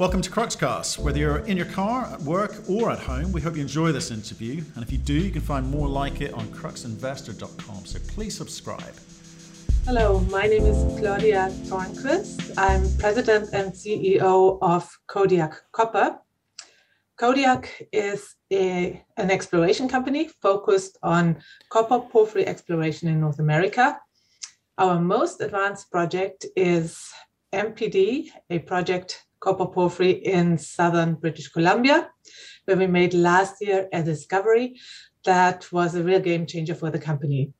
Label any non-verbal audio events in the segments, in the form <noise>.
Welcome to Cruxcast. Whether you're in your car, at work, or at home, we hope you enjoy this interview. And if you do, you can find more like it on cruxinvestor.com. So please subscribe. Hello, my name is Claudia Tornquist. I'm president and CEO of Kodiak Copper. Kodiak is a, an exploration company focused on copper porphyry exploration in North America. Our most advanced project is MPD, a project copper porphyry in southern British Columbia, where we made last year a discovery that was a real game changer for the company.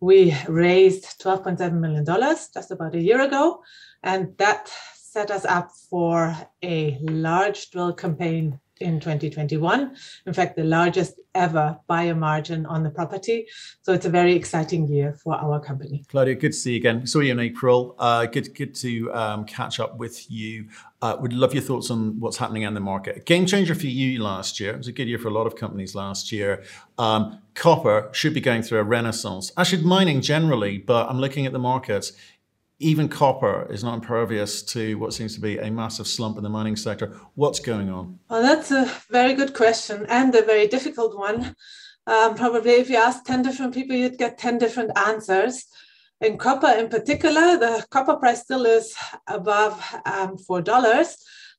We raised $12.7 million just about a year ago, and that set us up for a large drill campaign in 2021. In fact, the largest ever buyer margin on the property. So it's a very exciting year for our company. Claudia, good to see you again. Saw you in April. Uh, good, good to um, catch up with you. Uh, would love your thoughts on what's happening in the market. Game changer for you last year. It was a good year for a lot of companies last year. Um, copper should be going through a renaissance. Actually, mining generally, but I'm looking at the markets even copper is not impervious to what seems to be a massive slump in the mining sector. What's going on? Well, that's a very good question and a very difficult one. Um, probably if you ask 10 different people, you'd get 10 different answers. In copper, in particular, the copper price still is above um, $4,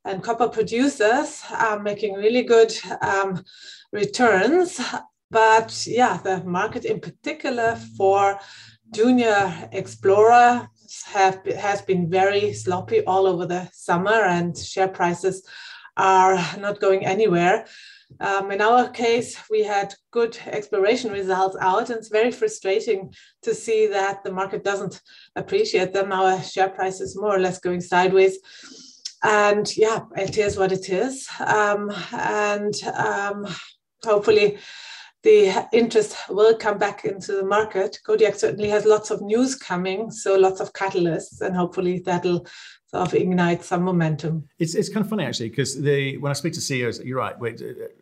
and copper producers are making really good um, returns. But yeah, the market in particular for junior explorer have has been very sloppy all over the summer, and share prices are not going anywhere. Um, in our case, we had good exploration results out, and it's very frustrating to see that the market doesn't appreciate them. Our share price is more or less going sideways. And yeah, it is what it is. Um, and um, hopefully, the interest will come back into the market. Kodiak certainly has lots of news coming, so lots of catalysts, and hopefully that'll sort of ignite some momentum. It's, it's kind of funny actually because the when I speak to CEOs, you're right. Wait,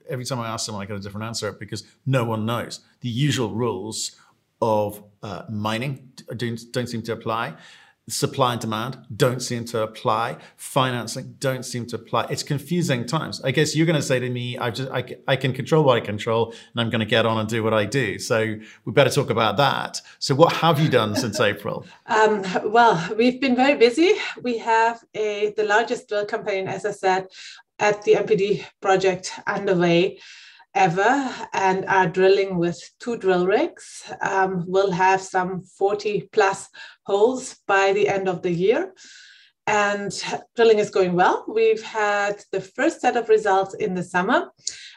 every time I ask someone, I get a different answer because no one knows the usual rules of uh, mining don't, don't seem to apply supply and demand don't seem to apply. Financing don't seem to apply. It's confusing times. I guess you're going to say to me i just I, I can control what i control and i'm going to get on and do what i do. So we better talk about that. So what have you done since <laughs> april? Um, well we've been very busy. We have a the largest drill campaign as i said at the mpd project underway ever and are drilling with two drill rigs. Um, we'll have some 40 plus holes by the end of the year. And drilling is going well. We've had the first set of results in the summer,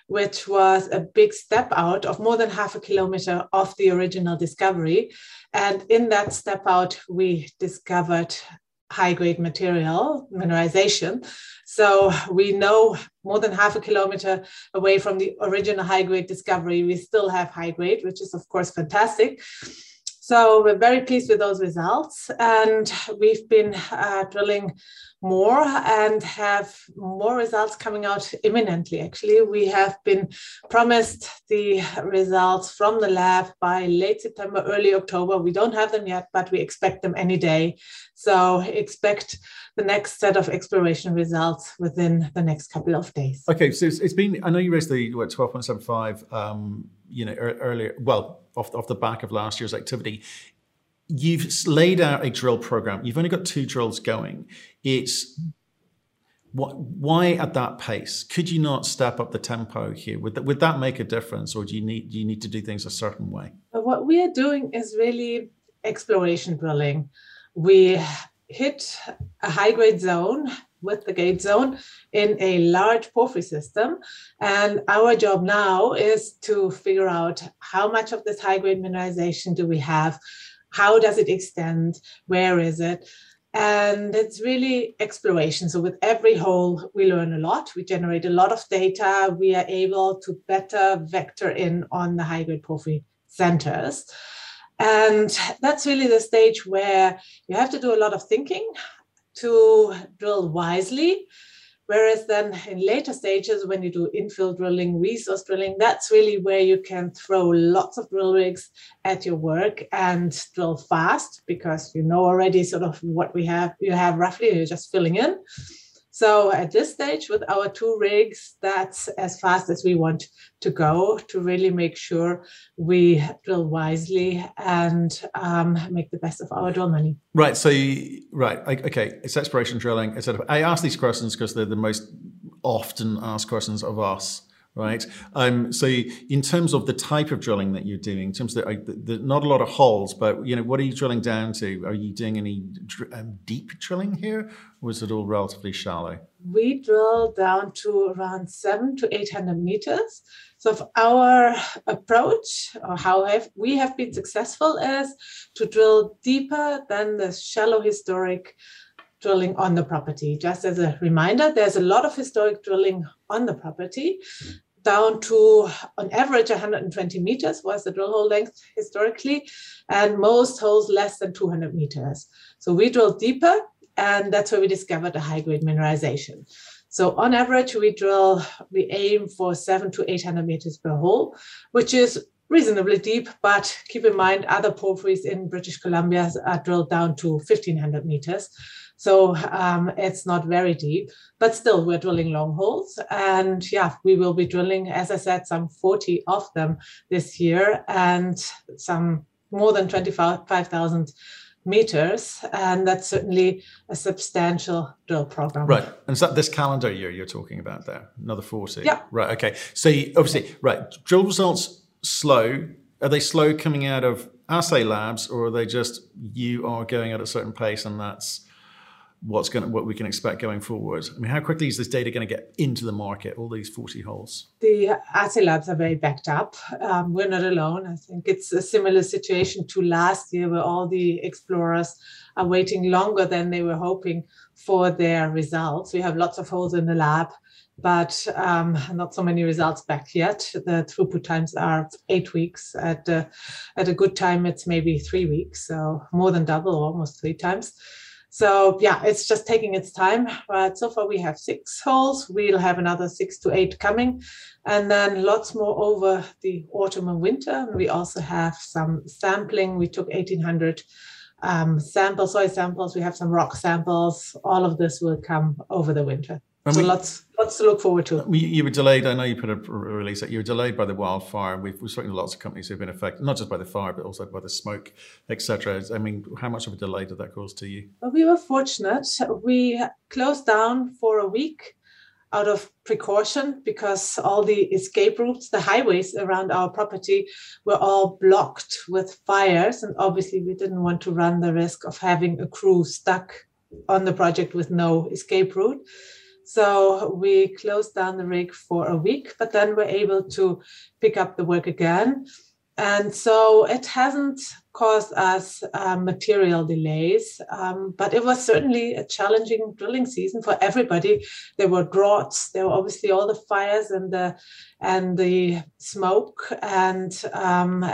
which was a big step out of more than half a kilometer of the original discovery. And in that step out, we discovered high grade material, mineralization. So we know more than half a kilometer away from the original high grade discovery, we still have high grade, which is, of course, fantastic. So we're very pleased with those results. And we've been uh, drilling more and have more results coming out imminently. Actually, we have been promised the results from the lab by late September, early October. We don't have them yet, but we expect them any day. So expect the next set of exploration results within the next couple of days. Okay, so it's, it's been, I know you raised the what, 12.75, um, you know, earlier, well, off, off the back of last year's activity. You've laid out a drill program. You've only got two drills going. It's why at that pace? Could you not step up the tempo here? Would that, would that make a difference, or do you need do you need to do things a certain way? What we are doing is really exploration drilling. We hit a high grade zone with the gate zone in a large porphyry system. And our job now is to figure out how much of this high grade mineralization do we have? How does it extend? Where is it? And it's really exploration. So, with every hole, we learn a lot. We generate a lot of data. We are able to better vector in on the high grade porphyry centers. And that's really the stage where you have to do a lot of thinking to drill wisely. Whereas then in later stages, when you do infill drilling, resource drilling, that's really where you can throw lots of drill rigs at your work and drill fast because you know already sort of what we have, you have roughly, you're just filling in. So at this stage, with our two rigs, that's as fast as we want to go to really make sure we drill wisely and um, make the best of our drill money. Right. So, right. Okay. It's exploration drilling. It's, I ask these questions because they're the most often asked questions of us right? Um, so in terms of the type of drilling that you're doing, in terms of the, the, the, not a lot of holes, but you know, what are you drilling down to? Are you doing any um, deep drilling here, or is it all relatively shallow? We drill down to around seven to eight hundred meters. So our approach, or how have, we have been successful, is to drill deeper than the shallow historic drilling on the property. Just as a reminder, there's a lot of historic drilling on the property, down to on average 120 meters was the drill hole length historically, and most holes less than 200 meters. So we drilled deeper, and that's where we discovered a high grade mineralization. So on average, we drill, we aim for seven to 800 meters per hole, which is reasonably deep, but keep in mind other porphyries in British Columbia are drilled down to 1500 meters. So um, it's not very deep, but still we're drilling long holes. And yeah, we will be drilling, as I said, some 40 of them this year and some more than 25,000 meters. And that's certainly a substantial drill program. Right. And is that this calendar year you're talking about there? Another 40? Yeah. Right. Okay. So obviously, right, drill results slow. Are they slow coming out of assay labs or are they just you are going at a certain pace and that's what's going to, what we can expect going forward? I mean, how quickly is this data going to get into the market? All these forty holes. The assay labs are very backed up. Um, we're not alone. I think it's a similar situation to last year, where all the explorers are waiting longer than they were hoping for their results. We have lots of holes in the lab. But um, not so many results back yet. The throughput times are eight weeks. At a, at a good time, it's maybe three weeks, so more than double, almost three times. So yeah, it's just taking its time. But so far we have six holes. We'll have another six to eight coming, and then lots more over the autumn and winter. We also have some sampling. We took 1,800 um, samples, soil samples. We have some rock samples. All of this will come over the winter. So we, lots, lots to look forward to. You were delayed. I know you put a release that you were delayed by the wildfire. We've, we've spoken to lots of companies who've been affected, not just by the fire, but also by the smoke, etc. I mean, how much of a delay did that cause to you? Well, we were fortunate. We closed down for a week out of precaution because all the escape routes, the highways around our property were all blocked with fires. And obviously, we didn't want to run the risk of having a crew stuck on the project with no escape route. So we closed down the rig for a week, but then we're able to pick up the work again. And so it hasn't caused us uh, material delays, um, but it was certainly a challenging drilling season for everybody. There were droughts, there were obviously all the fires and the and the smoke. And um,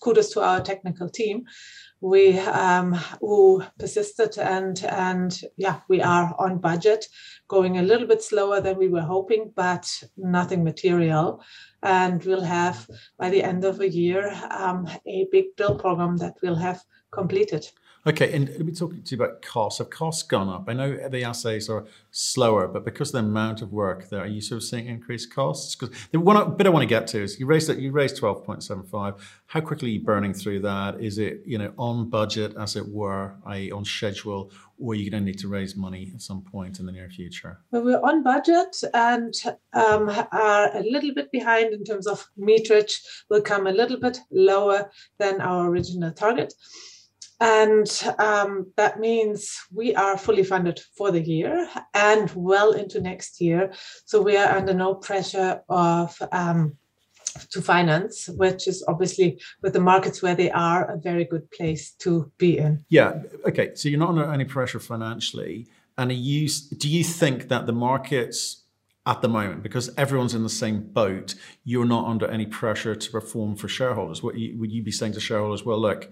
kudos to our technical team we um, who persisted and and yeah we are on budget going a little bit slower than we were hoping but nothing material. And we'll have by the end of the year um, a big drill program that we'll have completed Okay, and let me talk to you about costs. Have costs gone up? I know the assays are slower, but because of the amount of work there, are you sort of seeing increased costs? Because the one bit I want to get to is you raised. You raised twelve point seven five. How quickly are you burning through that? Is it you know on budget, as it were, i.e., on schedule, or are you going to need to raise money at some point in the near future? Well, we're on budget and um, are a little bit behind in terms of meterage. Will come a little bit lower than our original target. And um, that means we are fully funded for the year and well into next year. So we are under no pressure of um, to finance, which is obviously with the markets where they are a very good place to be in. Yeah. Okay. So you're not under any pressure financially. And you, do you think that the markets at the moment, because everyone's in the same boat, you're not under any pressure to perform for shareholders? What you, would you be saying to shareholders? Well, look,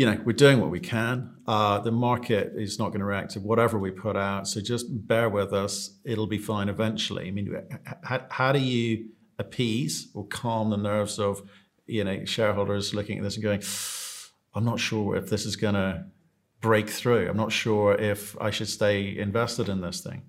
you know, we're doing what we can. Uh, the market is not going to react to whatever we put out. So just bear with us. It'll be fine eventually. I mean, how, how do you appease or calm the nerves of, you know, shareholders looking at this and going, I'm not sure if this is going to break through. I'm not sure if I should stay invested in this thing.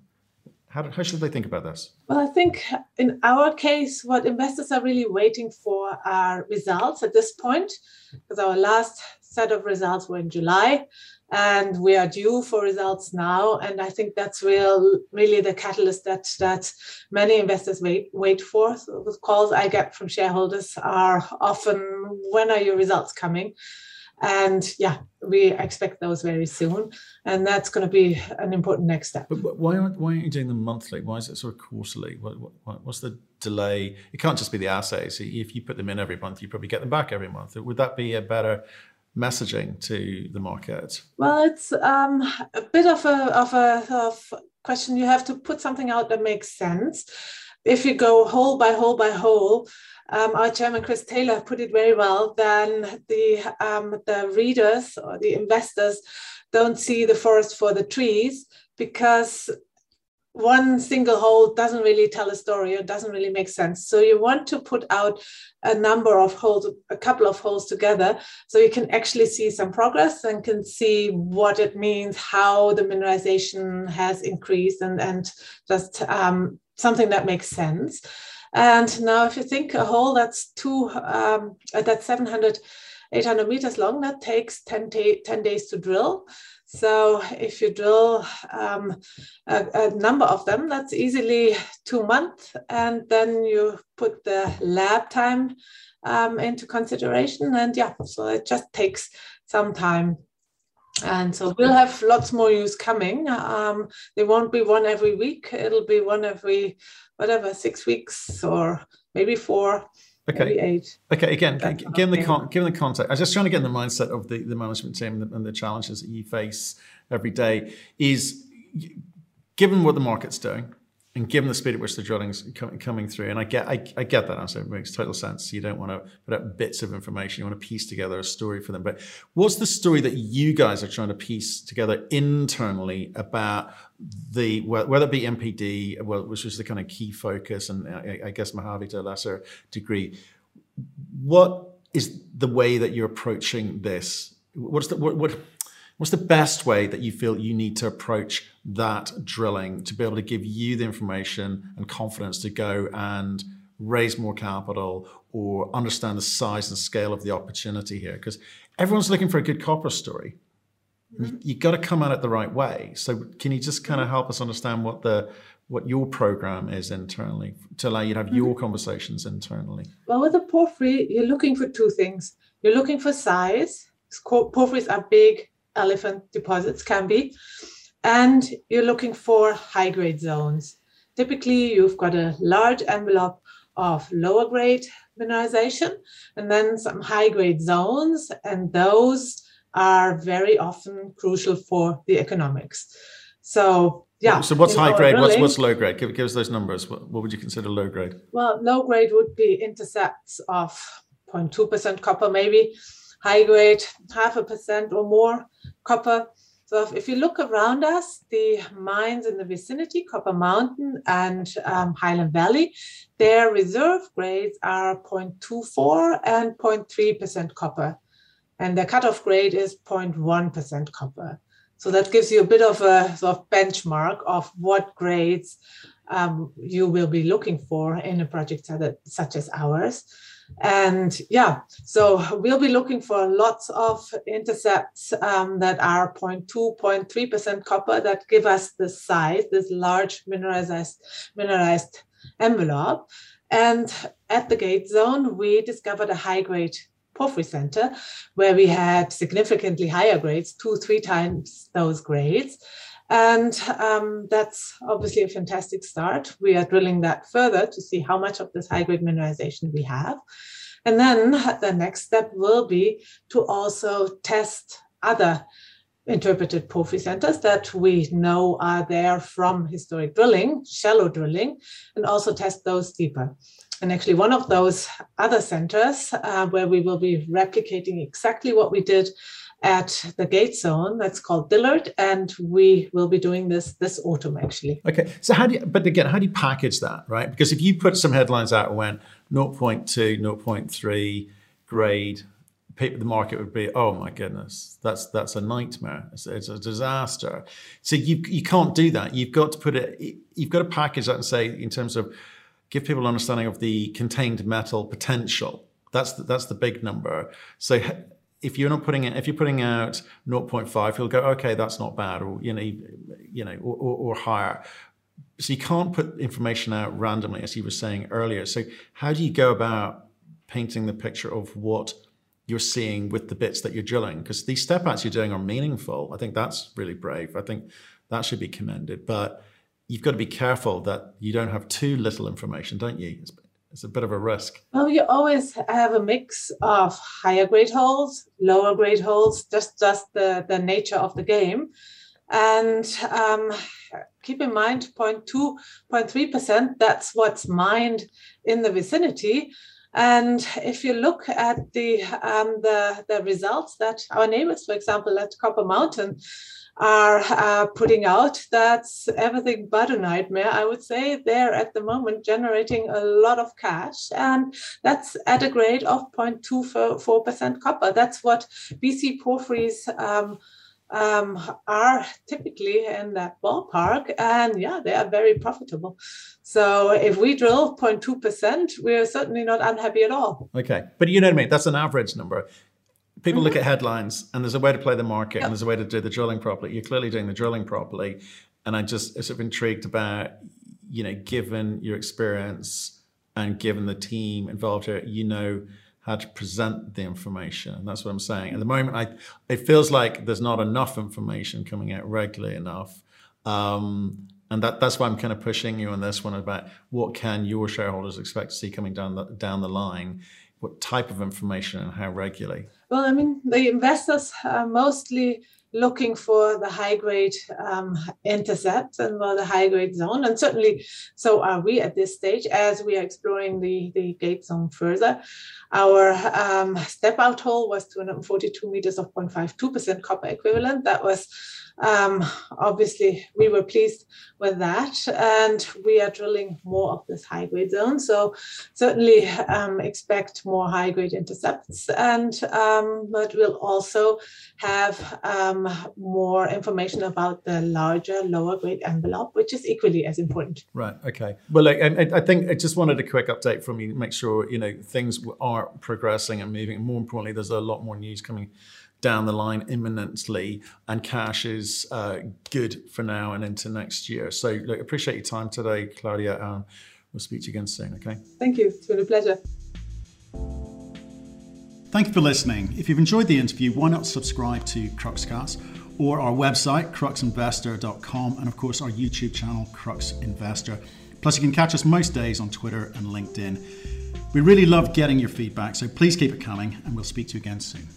How, how should they think about this? Well, I think in our case, what investors are really waiting for are results at this point, because our last set of results were in July and we are due for results now. And I think that's real, really the catalyst that that many investors wait wait for. So the calls I get from shareholders are often, "When are your results coming?" And yeah, we expect those very soon, and that's going to be an important next step. But why aren't why aren't you doing them monthly? Why is it sort of quarterly? What, what, what's the delay? It can't just be the assays. If you put them in every month, you probably get them back every month. Would that be a better messaging to the market? Well, it's um, a bit of a of a of question. You have to put something out that makes sense. If you go hole by hole by hole, um, our chairman Chris Taylor put it very well. Then the um, the readers or the investors don't see the forest for the trees because one single hole doesn't really tell a story or doesn't really make sense. So you want to put out a number of holes, a couple of holes together, so you can actually see some progress and can see what it means, how the mineralization has increased, and and just um, something that makes sense. And now, if you think a hole that's two, um, that's 700, 800 meters long, that takes 10, 10 days to drill. So if you drill um, a, a, number of them, that's easily two months, and then you put the lab time um, into consideration, and yeah, so it just takes some time. And so we'll have lots more news coming. Um, they won't be one every week. It'll be one every whatever six weeks or maybe four. Okay. Okay. Again, given the con- given the context, I was just trying to get in the mindset of the, the management team and the, and the challenges that you face every day. Is given what the market's doing, and given the speed at which the drilling's coming through, and I get I, I, get that answer. It makes total sense. You don't want to put up bits of information. You want to piece together a story for them. But what's the story that you guys are trying to piece together internally about the whether it be MPD, which was the kind of key focus, and uh, I, I guess Mohave to a lesser degree. What is the way that you're approaching this? What's the what, what What's the best way that you feel you need to approach that drilling to be able to give you the information and confidence to go and raise more capital or understand the size and scale of the opportunity here? Because everyone's looking for a good copper story. Mm-hmm. You've got to come at it the right way. So can you just kind of help us understand what the what your program is internally to allow you to have mm-hmm. your conversations internally? Well, with a porphyry, you're looking for two things. You're looking for size. Porphyries are big, elephant deposits can be. And you're looking for high grade zones. Typically, you've got a large envelope of lower grade mineralization and then some high grade zones, and those are very often crucial for the economics. So, yeah. So, what's high grade? Drilling, what's, what's low grade? Give, give us those numbers. What, what would you consider low grade? Well, low grade would be intercepts of 0.2% copper, maybe high grade, half a percent or more copper. So if you look around us, the mines in the vicinity, Copper Mountain and um, Highland Valley, their reserve grades are 0.24 and 0.3% copper. And the cutoff grade is 0.1% copper. So that gives you a bit of a sort of benchmark of what grades um, you will be looking for in a project such as ours. And yeah, so we'll be looking for lots of intercepts um, that are 0.2, 0.3% copper that give us this size, this large mineralized, mineralized envelope. And at the gate zone, we discovered a high grade porphyry center where we had significantly higher grades, two, three times those grades. And um, that's obviously a fantastic start. We are drilling that further to see how much of this high grade mineralization we have. And then the next step will be to also test other interpreted porphyry centers that we know are there from historic drilling, shallow drilling, and also test those deeper. And actually, one of those other centers uh, where we will be replicating exactly what we did at the gate zone that's called Dillard, and we will be doing this this autumn actually. Okay, so how do you, but again, how do you package that, right? Because if you put some headlines out and went 0.2, 0.3 grade people, the market would be, oh my goodness, that's that's a nightmare. It's, it's, a disaster. So you you can't do that. You've got to put it. You've got to package that and say in terms of give people an understanding of the contained metal potential. That's the, that's the big number. So if you're not putting it, if you're putting out 0.5, you'll go, okay, that's not bad, or you know, you know, or, or, or higher. So you can't put information out randomly, as you were saying earlier. So how do you go about painting the picture of what you're seeing with the bits that you're drilling? Because these step outs you're doing are meaningful. I think that's really brave. I think that should be commended. But you've got to be careful that you don't have too little information, don't you? It's, a bit of a risk. Well, you always have a mix of higher grade holes, lower grade holes, just just the, the nature of the game. And um, keep in mind 0.2, 0.3%, that's what's mined in the vicinity. And if you look at the, um, the, the results that our neighbors, for example, at Copper Mountain, are uh, putting out, that's everything but a nightmare. I would say they're at the moment generating a lot of cash, and that's at a grade of 0.24% copper. That's what BC Porphyries. Um, um, are typically in that ballpark, and yeah, they are very profitable. So if we drill 0.2%, we're certainly not unhappy at all. Okay, but you know what I mean? That's an average number. People mm-hmm. look at headlines, and there's a way to play the market, yep. and there's a way to do the drilling properly. You're clearly doing the drilling properly, and I just sort of intrigued about, you know, given your experience and given the team involved here, you know how to present the information. And that's what I'm saying. At the moment, I it feels like there's not enough information coming out regularly enough. Um, and that, that's why I'm kind of pushing you on this one about what can your shareholders expect to see coming down the, down the line, what type of information and how regularly. Well, I mean, the investors are mostly looking for the high grade um, intercept and well, the high grade zone. And certainly, so are we at this stage as we are exploring the, the gate zone further. Our um, step out hole was 242 meters of 0.52% copper equivalent. That was um, obviously we were pleased with that and we are drilling more of this high grade zone so certainly um, expect more high grade intercepts and um, but we'll also have um, more information about the larger lower grade envelope which is equally as important. Right okay. Well like, I, I think i just wanted a quick update from you make sure you know things are progressing and moving. More importantly there's a lot more news coming down the line imminently, and cash is uh, good for now and into next year. So, look, appreciate your time today, Claudia. Um, we'll speak to you again soon. Okay. Thank you. It's been a pleasure. Thank you for listening. If you've enjoyed the interview, why not subscribe to Cruxcast or our website, cruxinvestor.com, and of course our YouTube channel, Crux Investor. Plus, you can catch us most days on Twitter and LinkedIn. We really love getting your feedback, so please keep it coming, and we'll speak to you again soon.